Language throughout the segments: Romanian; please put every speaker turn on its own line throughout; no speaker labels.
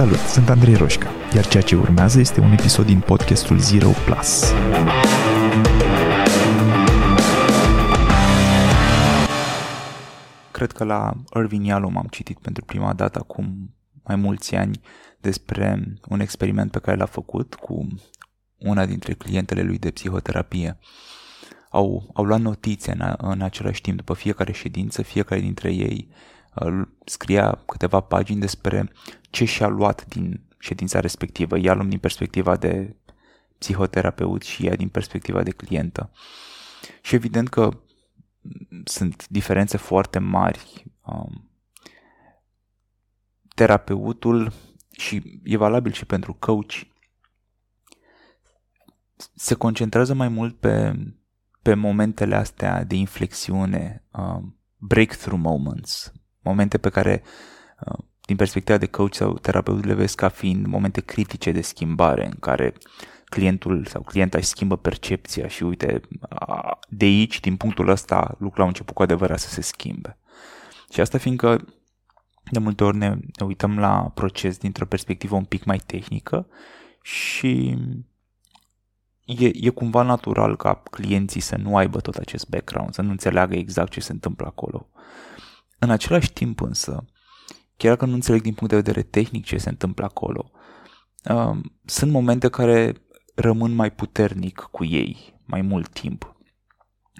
Salut, sunt Andrei Roșca, iar ceea ce urmează este un episod din podcastul Zero Plus. Cred că la Irvin Yalom am citit pentru prima dată acum mai mulți ani despre un experiment pe care l-a făcut cu una dintre clientele lui de psihoterapie. Au, au luat notițe în, în același timp, după fiecare ședință, fiecare dintre ei scria câteva pagini despre ce și-a luat din ședința respectivă. Ea luăm din perspectiva de psihoterapeut și ea din perspectiva de clientă. Și evident că sunt diferențe foarte mari. Um, terapeutul și e valabil și pentru coach se concentrează mai mult pe, pe momentele astea de inflexiune, um, breakthrough moments, momente pe care, uh, din perspectiva de coach sau terapeut, le vezi ca fiind momente critice de schimbare, în care clientul sau clienta își schimbă percepția și uite, de aici, din punctul ăsta, lucrul a început cu adevărat să se schimbe. Și asta fiindcă de multe ori ne, ne uităm la proces dintr-o perspectivă un pic mai tehnică și e, e cumva natural ca clienții să nu aibă tot acest background, să nu înțeleagă exact ce se întâmplă acolo. În același timp însă, chiar dacă nu înțeleg din punct de vedere tehnic ce se întâmplă acolo, uh, sunt momente care rămân mai puternic cu ei mai mult timp.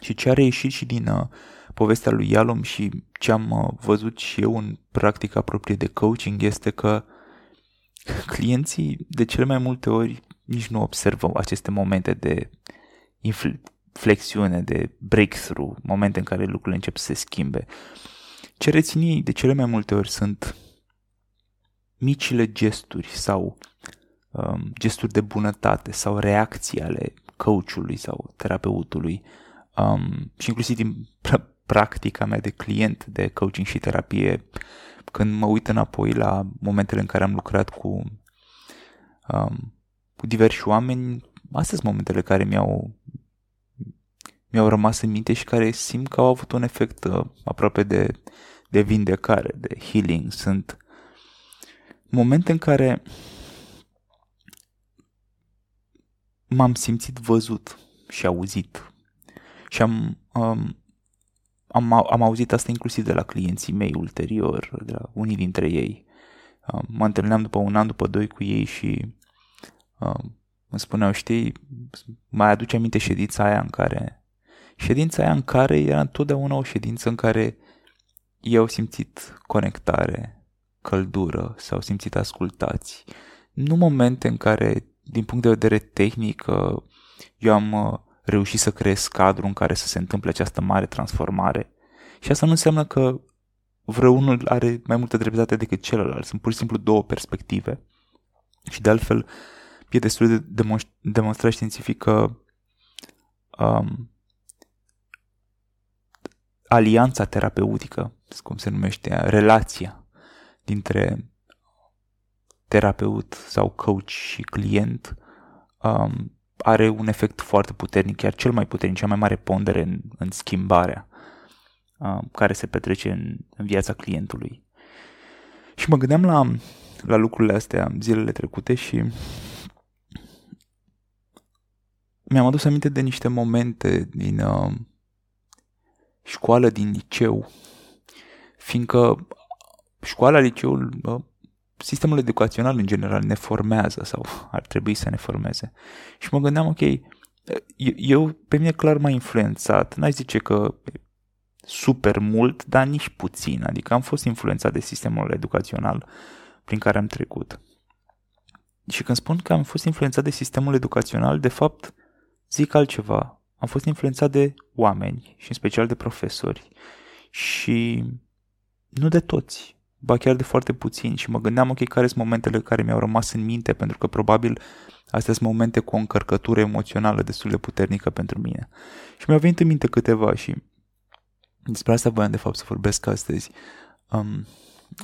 Și ce a reieșit și din uh, povestea lui Yalom și ce am uh, văzut și eu în practica proprie de coaching este că clienții de cele mai multe ori nici nu observă aceste momente de inflexiune, de breakthrough, momente în care lucrurile încep să se schimbe. Ce rețin ei de cele mai multe ori sunt micile gesturi sau um, gesturi de bunătate sau reacții ale coachului sau terapeutului um, și inclusiv din pr- practica mea de client de coaching și terapie, când mă uit înapoi la momentele în care am lucrat cu, um, cu diversi oameni, astea sunt momentele care mi-au mi-au rămas în minte și care simt că au avut un efect uh, aproape de, de vindecare, de healing. Sunt momente în care m-am simțit văzut și auzit. Și am, um, am, am auzit asta inclusiv de la clienții mei ulterior, de la unii dintre ei. Um, mă întâlneam după un an, după doi cu ei și um, îmi spuneau, știi, mai aduce aminte ședința aia în care ședința aia în care era întotdeauna o ședință în care ei au simțit conectare, căldură, s-au simțit ascultați. Nu momente în care, din punct de vedere tehnic, eu am uh, reușit să creez cadru în care să se întâmple această mare transformare. Și asta nu înseamnă că vreunul are mai multă dreptate decât celălalt. Sunt pur și simplu două perspective. Și de altfel, e destul de demonstrat științific că um, alianța terapeutică, cum se numește, relația dintre terapeut sau coach și client um, are un efect foarte puternic, chiar cel mai puternic, cea mai mare pondere în, în schimbarea um, care se petrece în, în viața clientului. Și mă gândeam la, la lucrurile astea zilele trecute și mi-am adus aminte de niște momente din, uh, școală din liceu, fiindcă școala, liceul, sistemul educațional în general ne formează sau ar trebui să ne formeze. Și mă gândeam, ok, eu, pe mine clar m-a influențat, n-aș zice că super mult, dar nici puțin, adică am fost influențat de sistemul educațional prin care am trecut. Și când spun că am fost influențat de sistemul educațional, de fapt zic altceva am fost influențat de oameni și în special de profesori și nu de toți, ba chiar de foarte puțini și mă gândeam, ok, care sunt momentele care mi-au rămas în minte, pentru că probabil astea sunt momente cu o încărcătură emoțională destul de puternică pentru mine. Și mi-au venit în minte câteva și despre asta voiam de fapt să vorbesc astăzi. Um,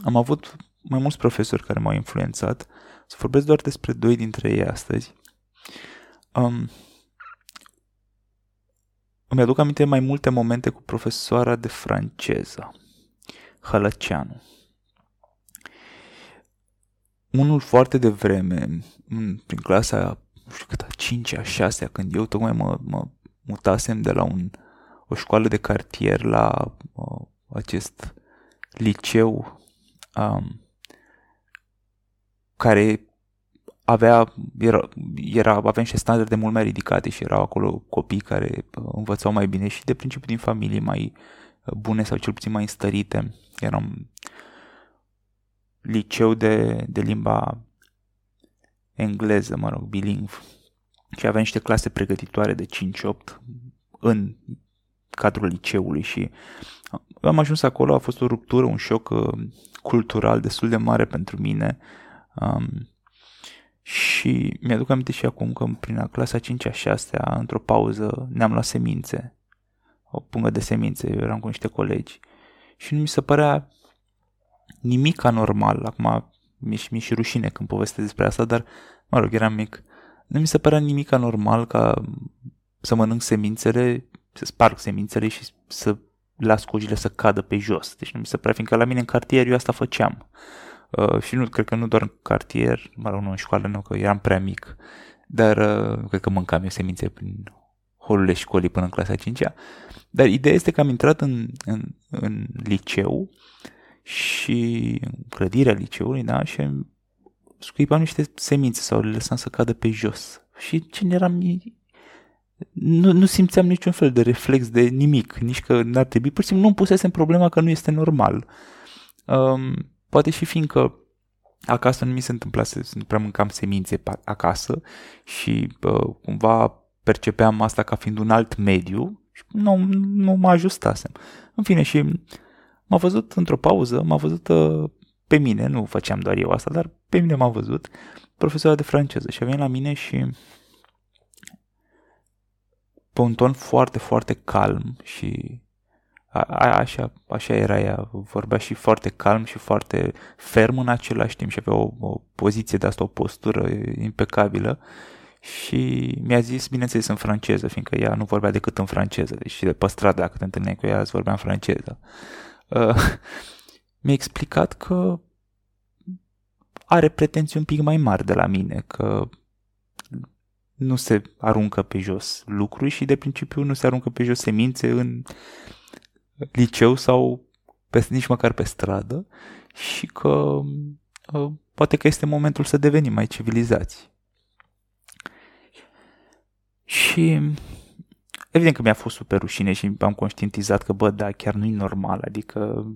am avut mai mulți profesori care m-au influențat, să vorbesc doar despre doi dintre ei astăzi. Um, îmi aduc aminte mai multe momente cu profesoara de franceză, Hălăceanu. unul foarte devreme, prin clasa, nu știu cât, a 5 a 6 când eu tocmai mă, mă mutasem de la un, o școală de cartier la uh, acest liceu um, care avea, era, era, avea niște standarde mult mai ridicate și erau acolo copii care uh, învățau mai bine și de principiu din familii mai uh, bune sau cel puțin mai înstărite. Eram liceu de, de limba engleză, mă rog, bilingv. Și avea niște clase pregătitoare de 5-8 în cadrul liceului și am ajuns acolo, a fost o ruptură, un șoc uh, cultural destul de mare pentru mine. Um, și mi-aduc aminte și acum că prin clasa 5-a, 6 într-o pauză, ne-am luat semințe. O pungă de semințe, eu eram cu niște colegi. Și nu mi se părea nimic anormal. Acum mi-e și, mi și rușine când povestesc despre asta, dar, mă rog, eram mic. Nu mi se părea nimic anormal ca să mănânc semințele, să sparg semințele și să las cojile să cadă pe jos. Deci nu mi se părea, fiindcă la mine în cartier eu asta făceam. Uh, și nu, cred că nu doar în cartier, mă rog, nu în școală, nu, că eram prea mic, dar uh, cred că mâncam eu semințe prin holurile școlii până în clasa 5-a. Dar ideea este că am intrat în, în, în liceu și în clădirea liceului, da, și scuipam niște semințe sau le lăsam să cadă pe jos. Și ce eram nu, nu simțeam niciun fel de reflex de nimic, nici că n-ar trebui, pur și simplu nu pusesem problema că nu este normal. Um, Poate și fiindcă acasă nu mi se întâmpla să nu prea mâncam semințe acasă și uh, cumva percepeam asta ca fiind un alt mediu și nu, nu mă ajustasem. În fine, și m-a văzut într-o pauză, m-a văzut uh, pe mine, nu făceam doar eu asta, dar pe mine m-a văzut profesora de franceză și a venit la mine și pe un ton foarte, foarte calm și a, așa, așa era ea, vorbea și foarte calm și foarte ferm în același timp și avea o, o poziție de asta, o postură impecabilă. Și mi-a zis, bineînțeles, în franceză, fiindcă ea nu vorbea decât în franceză, deci de pe stradă, dacă te întâlneai cu ea, îți vorbea în franceză. Uh, mi-a explicat că are pretenții un pic mai mari de la mine, că nu se aruncă pe jos lucruri și de principiu nu se aruncă pe jos semințe în liceu sau pe, nici măcar pe stradă și că uh, poate că este momentul să devenim mai civilizați. Și evident că mi-a fost super rușine și am conștientizat că, bă, da, chiar nu-i normal, adică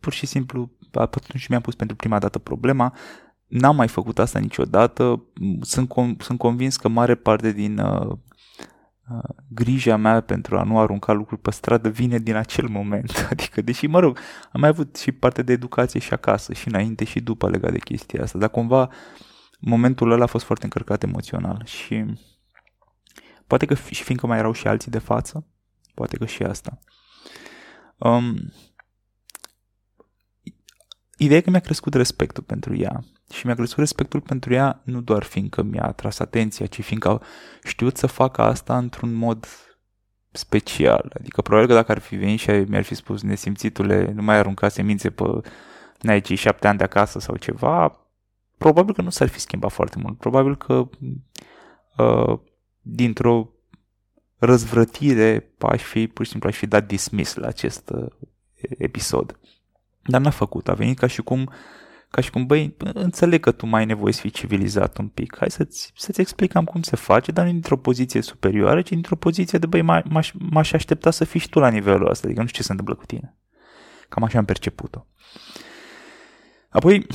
pur și simplu atunci mi-am pus pentru prima dată problema, n-am mai făcut asta niciodată, sunt, sunt convins că mare parte din uh, grija mea pentru a nu arunca lucruri pe stradă vine din acel moment. Adică, deși, mă rog, am mai avut și parte de educație și acasă, și înainte și după legat de chestia asta, dar cumva momentul ăla a fost foarte încărcat emoțional și poate că și fiindcă mai erau și alții de față, poate că și asta. Um, ideea e că mi-a crescut respectul pentru ea și mi-a crescut respectul pentru ea nu doar fiindcă mi-a atras atenția, ci fiindcă au știut să facă asta într-un mod special. Adică probabil că dacă ar fi venit și mi-ar fi spus nesimțitule, nu mai arunca semințe pe n-ai cei șapte ani de acasă sau ceva, probabil că nu s-ar fi schimbat foarte mult. Probabil că uh, dintr-o răzvrătire aș fi, pur și simplu, aș fi dat dismiss la acest uh, episod. Dar n-a făcut, a venit ca și cum ca și cum, băi, înțeleg că tu mai ai nevoie să fii civilizat un pic, hai să-ți, să-ți explicăm cum se face, dar nu dintr-o poziție superioară, ci dintr-o poziție de, băi, m-aș, m-aș aștepta să fii și tu la nivelul ăsta, adică nu știu ce se întâmplă cu tine. Cam așa am perceput-o. Apoi,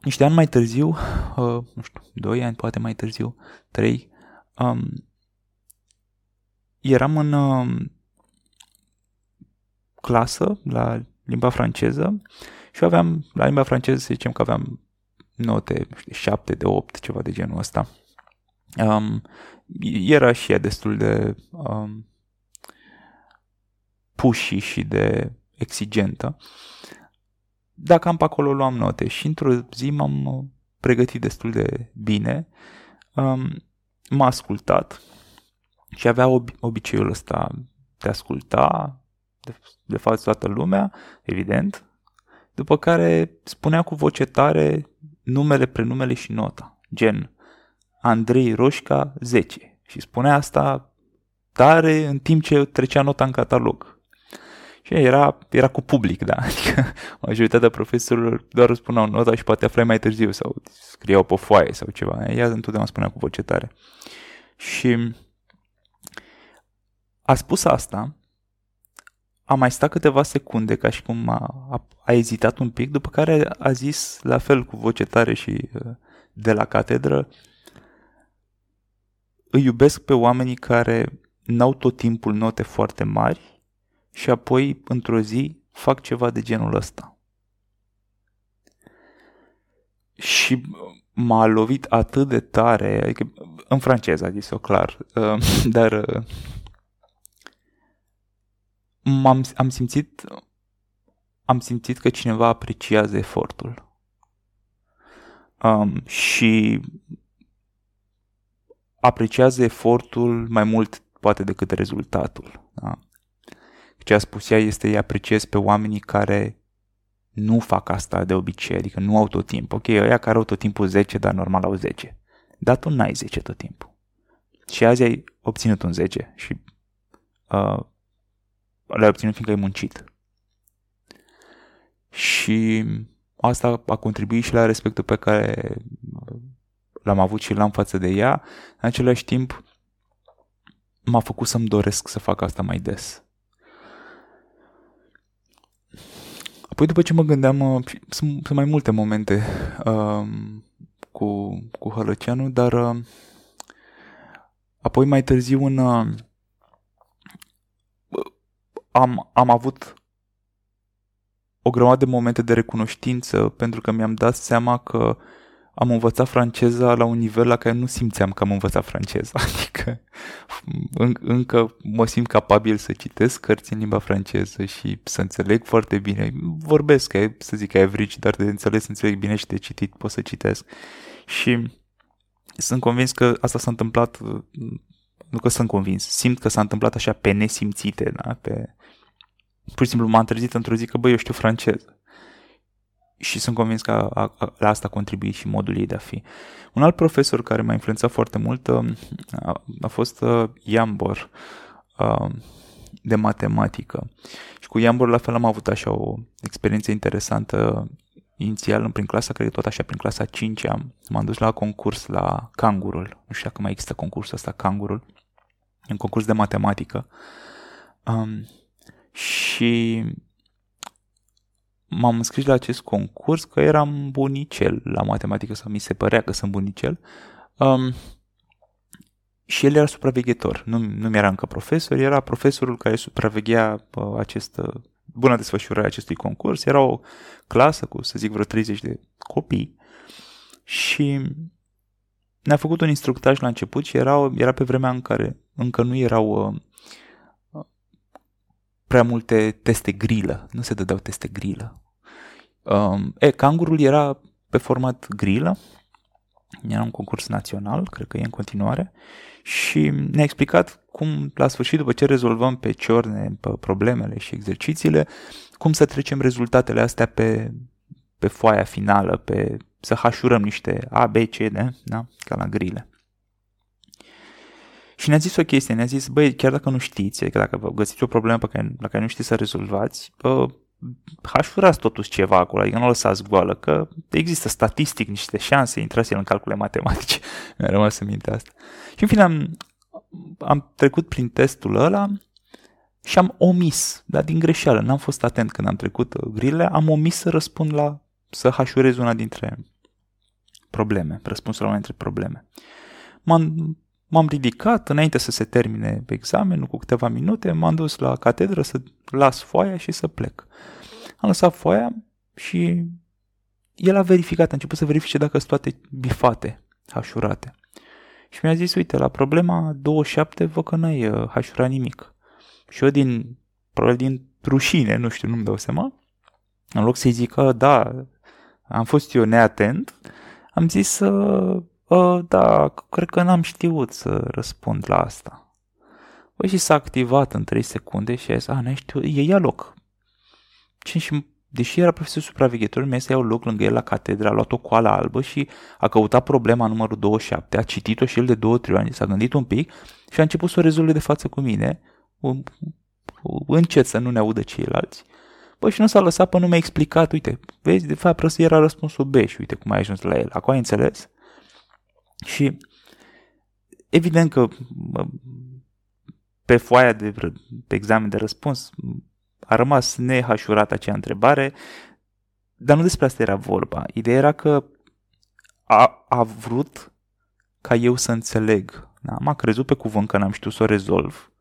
niște ani mai târziu, uh, nu știu, doi ani, poate mai târziu, trei, um, eram în uh, clasă la limba franceză și aveam, la limba franceză să zicem că aveam note, nu știu, 7 de 8, ceva de genul ăsta. Um, era și ea destul de um, pushy și de exigentă. Dacă am pe acolo luam note și într-o zi m-am pregătit destul de bine, um, m-a ascultat și avea ob- obiceiul ăsta de a asculta, de, de fapt toată lumea, evident, după care spunea cu voce tare numele, prenumele și nota. Gen, Andrei Roșca 10. Și spunea asta tare în timp ce trecea nota în catalog. Și era, era cu public, da. Adică majoritatea profesorilor doar spuneau nota și poate aflai mai târziu sau scriau pe foaie sau ceva. Ea întotdeauna spunea cu voce tare. Și a spus asta, a mai stat câteva secunde ca și cum a, a, a ezitat un pic, după care a zis la fel cu voce tare și uh, de la catedră, îi iubesc pe oamenii care n-au tot timpul note foarte mari și apoi, într-o zi, fac ceva de genul ăsta. Și m-a lovit atât de tare, adică în franceză a zis-o clar, uh, dar uh, m-am, am simțit am simțit că cineva apreciază efortul. Um, și apreciază efortul mai mult poate decât rezultatul. Da? Ce a spus ea este, îi apreciez pe oamenii care nu fac asta de obicei, adică nu au tot timpul. Ok, ăia care au tot timpul 10, dar normal au 10. Dar tu n-ai 10 tot timpul. Și azi ai obținut un 10 și uh, l-ai obținut fiindcă ai muncit. Și asta a contribuit și la respectul pe care l-am avut și l-am față de ea. În același timp, m-a făcut să-mi doresc să fac asta mai des. Apoi după ce mă gândeam, uh, sunt, sunt mai multe momente uh, cu, cu Hălăceanu, dar uh, apoi mai târziu în, uh, am, am avut o grămadă de momente de recunoștință pentru că mi-am dat seama că am învățat franceza la un nivel la care nu simțeam că am învățat franceza. Adică în, încă mă simt capabil să citesc cărți în limba franceză și să înțeleg foarte bine. Vorbesc, să zic, average, dar de înțeles înțeleg bine și de citit pot să citesc. Și sunt convins că asta s-a întâmplat, nu că sunt convins, simt că s-a întâmplat așa pe nesimțite, da? pe... Pur și simplu m-am trezit într-o zi că, băi, eu știu franceză și sunt convins că a, a, la asta a contribuit și modul ei de a fi. Un alt profesor care m-a influențat foarte mult uh, a, a fost uh, Iambor uh, de matematică. Și cu Iambor la fel am avut așa o experiență interesantă inițial prin clasa, cred că tot așa prin clasa 5 am, m-am dus la concurs la Cangurul. Nu știu dacă mai există concursul ăsta, Cangurul. Un concurs de matematică. Um, și m-am înscris la acest concurs că eram bunicel la matematică sau mi se părea că sunt bunicel. Um, și el era supraveghetor, nu, nu mi-era încă profesor, era profesorul care supraveghea uh, acest, uh, bună desfășurare a acestui concurs. Era o clasă cu, să zic, vreo 30 de copii și ne-a făcut un instructaj la început și era, era pe vremea în care încă nu erau uh, prea multe teste grilă. Nu se dădeau teste grilă. Um, e, cangurul era pe format grilă. Era un concurs național, cred că e în continuare. Și ne-a explicat cum, la sfârșit, după ce rezolvăm pe ciorne pe problemele și exercițiile, cum să trecem rezultatele astea pe, pe foaia finală, pe, să hașurăm niște A, B, C, D, da? ca la grile. Și ne-a zis o chestie, ne-a zis, băi, chiar dacă nu știți, adică dacă vă găsiți o problemă pe care, la care nu știți să rezolvați, bă, hașurați totuși ceva acolo, adică nu o lăsați goală, că există statistic niște șanse, intrați el în calcule matematice. Mi-a rămas în minte asta. Și în fine am, am trecut prin testul ăla și am omis, dar din greșeală, n-am fost atent când am trecut grile, am omis să răspund la, să hașurez una dintre probleme, răspunsul la una dintre probleme. M-am M-am ridicat înainte să se termine examenul, cu câteva minute, m-am dus la catedră să las foaia și să plec. Am lăsat foaia și el a verificat, a început să verifice dacă sunt toate bifate, hașurate. Și mi-a zis, uite, la problema 27 văd că n-ai uh, hașurat nimic. Și eu din, probabil din rușine, nu știu, nu-mi dau seama, în loc să-i zic că da, am fost eu neatent, am zis să uh, Uh, da, cred că n-am știut să răspund la asta. Păi și s-a activat în 3 secunde și a zis, a, n-ai știut, e ia loc. 5, deși era profesor supraveghetor, mi să iau loc lângă el la catedră, a luat o coală albă și a căutat problema numărul 27, a citit-o și el de două, trei ani, s-a gândit un pic și a început să o rezolve de față cu mine, încet să nu ne audă ceilalți. Bă, și nu s-a lăsat până nu mi-a explicat, uite, vezi, de fapt, ăsta era răspunsul B și uite cum ai ajuns la el. Acum ai înțeles? Și evident că pe foaia de pe examen de răspuns a rămas nehașurat acea întrebare, dar nu despre asta era vorba. Ideea era că a, a vrut ca eu să înțeleg. Da? M-a crezut pe cuvânt că n-am știut să o rezolv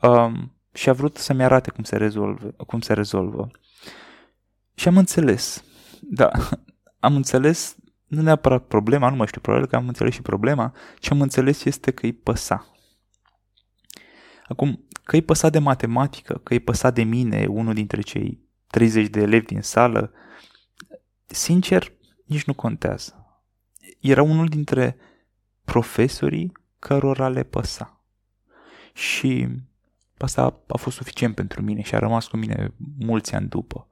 um, și a vrut să-mi arate cum se, rezolve, cum se rezolvă. Și am înțeles. Da, am înțeles nu neapărat problema, nu mai știu, probabil că am înțeles și problema, ce am înțeles este că îi păsa. Acum, că îi păsa de matematică, că îi păsa de mine, unul dintre cei 30 de elevi din sală, sincer, nici nu contează. Era unul dintre profesorii cărora le păsa. Și asta a fost suficient pentru mine și a rămas cu mine mulți ani după.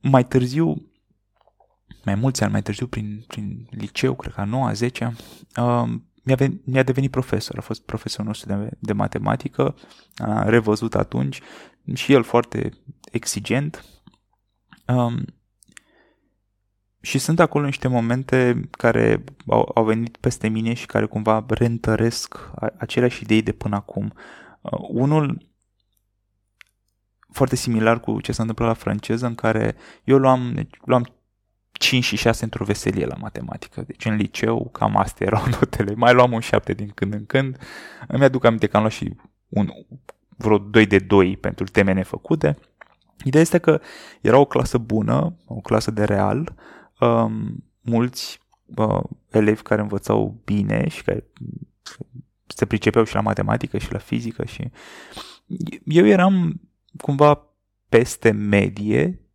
Mai târziu, mai mulți ani mai târziu, prin, prin liceu, cred că a 9 10 uh, mi-a, venit, mi-a devenit profesor, a fost profesorul nostru de, de matematică, a revăzut atunci și el foarte exigent. Um, și sunt acolo niște momente care au, au venit peste mine și care cumva reîntăresc aceleași idei de până acum. Uh, unul foarte similar cu ce s-a întâmplat la franceză, în care eu luam, deci, luam 5 și 6 într-o veselie la matematică. Deci în liceu cam astea erau notele. Mai luam un 7 din când în când. Îmi aduc aminte că am luat și un, vreo 2 de 2 pentru teme nefăcute. Ideea este că era o clasă bună, o clasă de real, um, mulți uh, elevi care învățau bine și care se pricepeau și la matematică și la fizică și eu eram cumva peste medie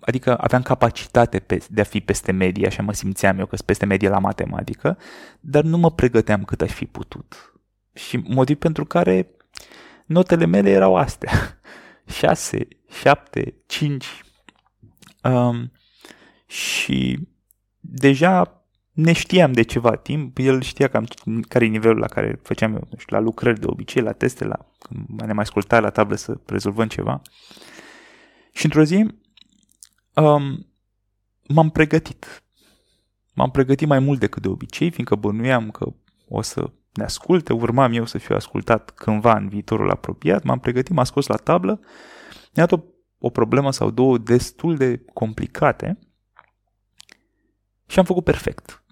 adică aveam capacitate pe, de a fi peste medie, așa mă simțeam eu că sunt peste medie la matematică, dar nu mă pregăteam cât aș fi putut. Și motiv pentru care notele mele erau astea. 6, 7, 5. Um, și deja ne știam de ceva timp, el știa cam care e nivelul la care făceam eu, nu știu, la lucrări de obicei, la teste, la, când ne mai asculta la tablă să rezolvăm ceva. Și într-o zi um, m-am pregătit. M-am pregătit mai mult decât de obicei, fiindcă bănuiam că o să ne asculte, urmam eu să fiu ascultat cândva în viitorul apropiat, m-am pregătit, m-am scos la tablă, mi-a dat o, o problemă sau două destul de complicate și am făcut perfect.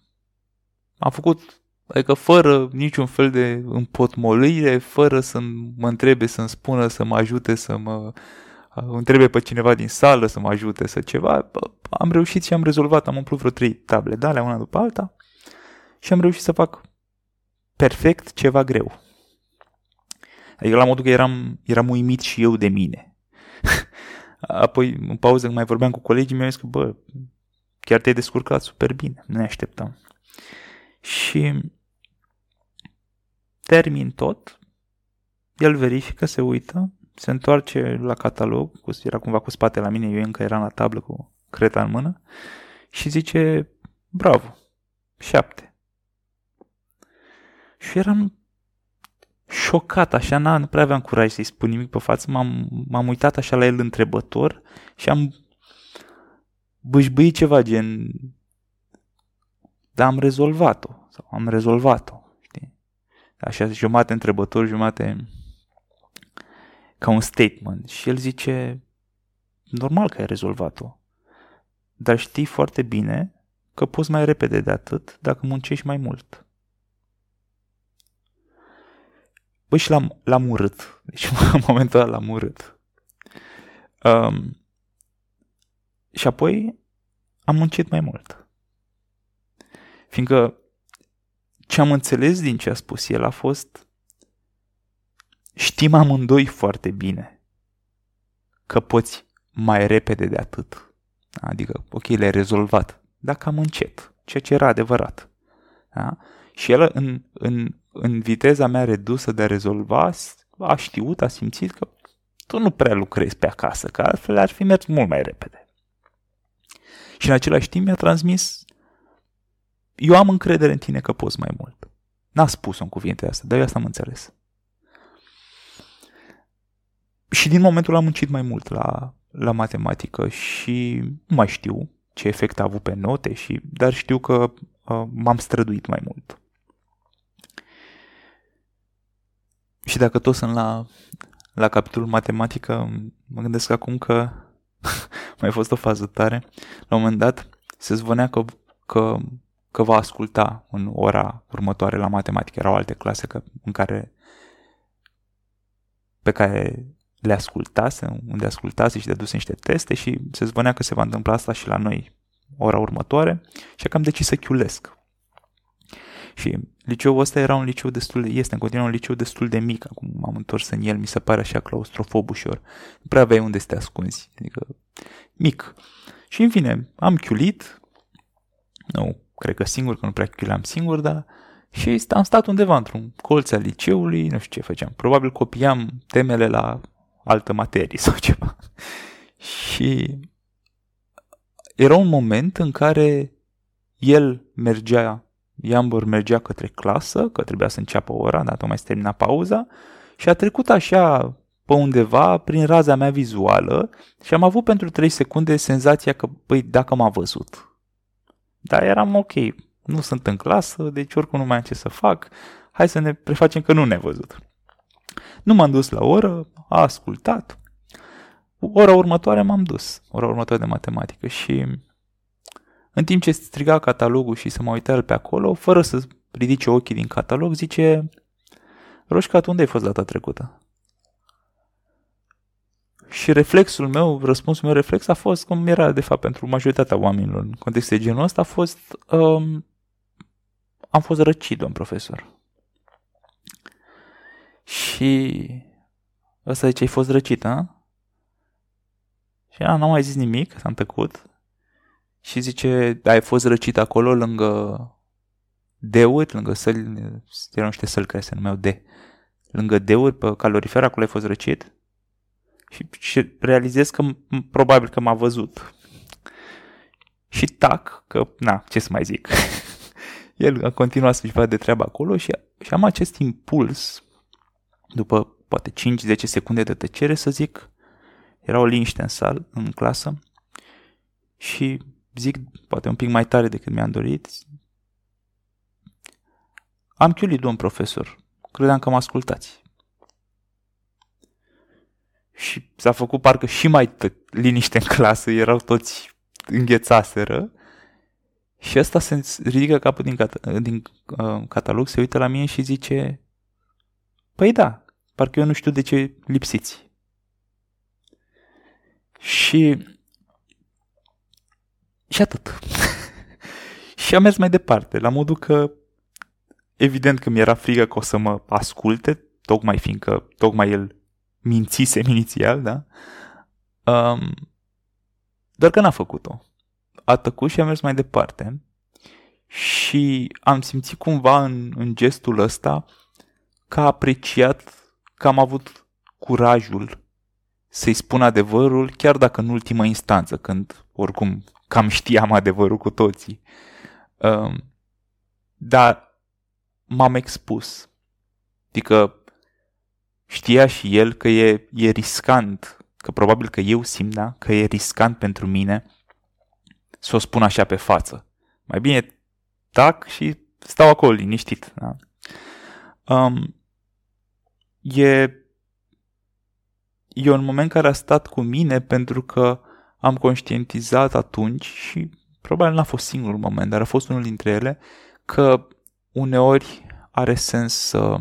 Am făcut, adică fără niciun fel de împotmolire, fără să mă întrebe, să-mi spună, să mă ajute, să mă întrebe pe cineva din sală să mă ajute să ceva, am reușit și am rezolvat, am umplut vreo trei table de alea, una după alta și am reușit să fac perfect ceva greu. Adică la modul că eram, eram uimit și eu de mine. Apoi, în pauză, când mai vorbeam cu colegii mei, am zis că, bă, chiar te-ai descurcat super bine, nu ne așteptam. Și termin tot, el verifică, se uită se întoarce la catalog, era cumva cu spate la mine, eu încă eram la tablă cu creta în mână și zice, bravo, șapte. Și eram șocat, așa, na, nu prea aveam curaj să-i spun nimic pe față, m-am, m-am uitat așa la el întrebător și am bâșbâit ceva gen, dar am rezolvat-o, sau am rezolvat-o, știi? Așa, jumate întrebător, jumate ca un statement și el zice, normal că ai rezolvat-o, dar știi foarte bine că poți mai repede de atât dacă muncești mai mult. Băi, și l-am, l-am urât. Deci, în momentul ăla l-am urât. Um, și apoi am muncit mai mult. Fiindcă ce am înțeles din ce a spus el a fost Știm amândoi foarte bine că poți mai repede de atât. Adică, ok, le-ai rezolvat, dar cam încet, ceea ce era adevărat. Da? Și el, în, în, în viteza mea redusă de a rezolva, a știut, a simțit că tu nu prea lucrezi pe acasă, că altfel ar fi mers mult mai repede. Și în același timp mi-a transmis, eu am încredere în tine că poți mai mult. N-a spus-o în cuvinte astea, dar eu asta am înțeles. Și din momentul am muncit mai mult la, la matematică și nu mai știu ce efect a avut pe note, și, dar știu că uh, m-am străduit mai mult. Și dacă tot sunt la, la capitolul matematică, mă gândesc acum că mai a fost o fază tare. La un moment dat se zvonea că, că, că va asculta în ora următoare la matematică. Erau alte clase că, în care pe care le ascultase, unde ascultase și deduse niște teste și se zvonea că se va întâmpla asta și la noi ora următoare și că am decis să chiulesc. Și liceul ăsta era un liceu destul de, este în continuare un liceu destul de mic, acum m-am întors în el, mi se pare așa claustrofob ușor. Nu prea aveai unde să te ascunzi, adică mic. Și în fine, am chiulit, nu, cred că singur, că nu prea chiuleam singur, dar și am stat undeva într-un colț al liceului, nu știu ce făceam, probabil copiam temele la altă materie sau ceva. Și era un moment în care el mergea, Iambor mergea către clasă, că trebuia să înceapă ora, dar tocmai se termina pauza, și a trecut așa pe undeva prin raza mea vizuală și am avut pentru 3 secunde senzația că, păi, dacă m-a văzut. Dar eram ok, nu sunt în clasă, deci oricum nu mai am ce să fac, hai să ne prefacem că nu ne-a văzut. Nu m-am dus la oră, a ascultat. Ora următoare m-am dus, ora următoare de matematică și în timp ce striga catalogul și să mă uita el pe acolo, fără să ridice ochii din catalog, zice Roșca, tu unde ai fost data trecută? Și reflexul meu, răspunsul meu reflex a fost, cum era de fapt pentru majoritatea oamenilor în context de genul ăsta, a fost um, am fost răcit, domn profesor. Și ăsta zice, ai fost răcit, a? Și ea n-a mai zis nimic, s-a întăcut. Și zice, ai fost răcit acolo lângă deuri, lângă săli, erau niște săli care se numeau de, lângă deuri, pe calorifer, acolo ai fost răcit? Și, și realizez că probabil că m-a văzut. Și tac, că, na, ce să mai zic. El a continuat să-și vadă de treabă acolo și, și am acest impuls, după poate 5-10 secunde de tăcere, să zic, era o liniște în sală, în clasă, și zic, poate un pic mai tare decât mi-am dorit, am chiulit, domn profesor, credeam că mă ascultați. Și s-a făcut parcă și mai t- liniște în clasă, erau toți înghețaseră și ăsta se ridică capul din, cat- din uh, catalog, se uită la mine și zice Păi da, parcă eu nu știu de ce lipsiți. Și și atât. și am mers mai departe, la modul că evident că mi-era frică că o să mă asculte, tocmai fiindcă tocmai el mințise inițial, da? Um, doar că n-a făcut-o a tăcut și a mers mai departe și am simțit cumva în, în gestul ăsta că a apreciat că am avut curajul să-i spun adevărul, chiar dacă în ultima instanță, când oricum cam știam adevărul cu toții. Um, dar m-am expus. Adică știa și el că e, e riscant, că probabil că eu simt, da, că e riscant pentru mine să o spun așa pe față. Mai bine tac și stau acolo liniștit. Da? Um, e, e un moment care a stat cu mine pentru că am conștientizat atunci și probabil n-a fost singurul moment, dar a fost unul dintre ele, că uneori are sens să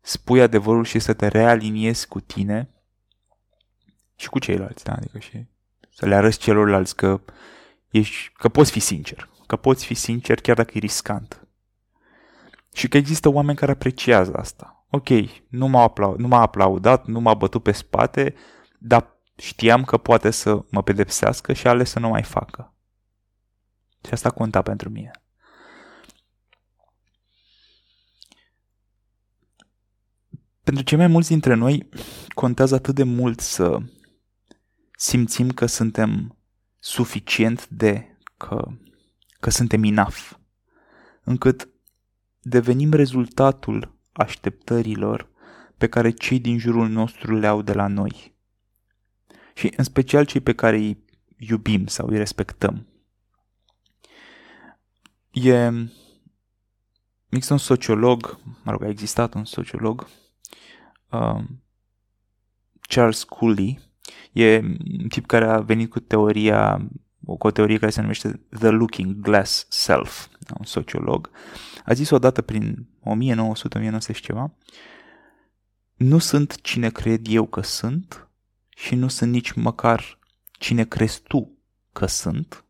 spui adevărul și să te realiniezi cu tine și cu ceilalți, da? adică și să le arăți celorlalți că, ești, că poți fi sincer, că poți fi sincer chiar dacă e riscant. Și că există oameni care apreciază asta. Ok, nu m-a, aplau- nu m-a aplaudat, nu m-a bătut pe spate, dar știam că poate să mă pedepsească și ales să nu mai facă. Și asta conta pentru mine. Pentru cei mai mulți dintre noi contează atât de mult să simțim că suntem suficient de, că, că suntem enough, încât devenim rezultatul așteptărilor pe care cei din jurul nostru le au de la noi. Și în special cei pe care îi iubim sau îi respectăm. E, există un sociolog, mă rog, a existat un sociolog, uh, Charles Cooley, e un tip care a venit cu teoria, cu o teorie care se numește The Looking Glass Self, un sociolog. A zis odată prin 1900-1900 și ceva, nu sunt cine cred eu că sunt și nu sunt nici măcar cine crezi tu că sunt.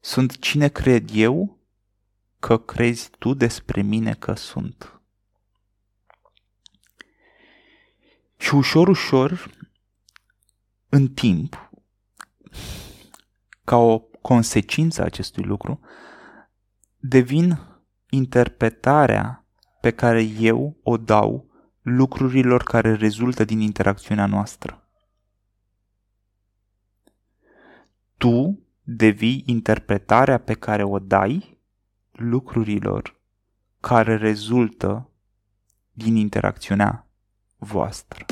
Sunt cine cred eu că crezi tu despre mine că sunt. Și ușor, ușor, în timp, ca o consecință a acestui lucru, devin interpretarea pe care eu o dau lucrurilor care rezultă din interacțiunea noastră. Tu devii interpretarea pe care o dai lucrurilor care rezultă din interacțiunea voastră.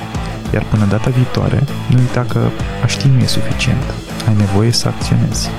Iar până data viitoare, nu uita că a ști nu e suficient. Ai nevoie să acționezi.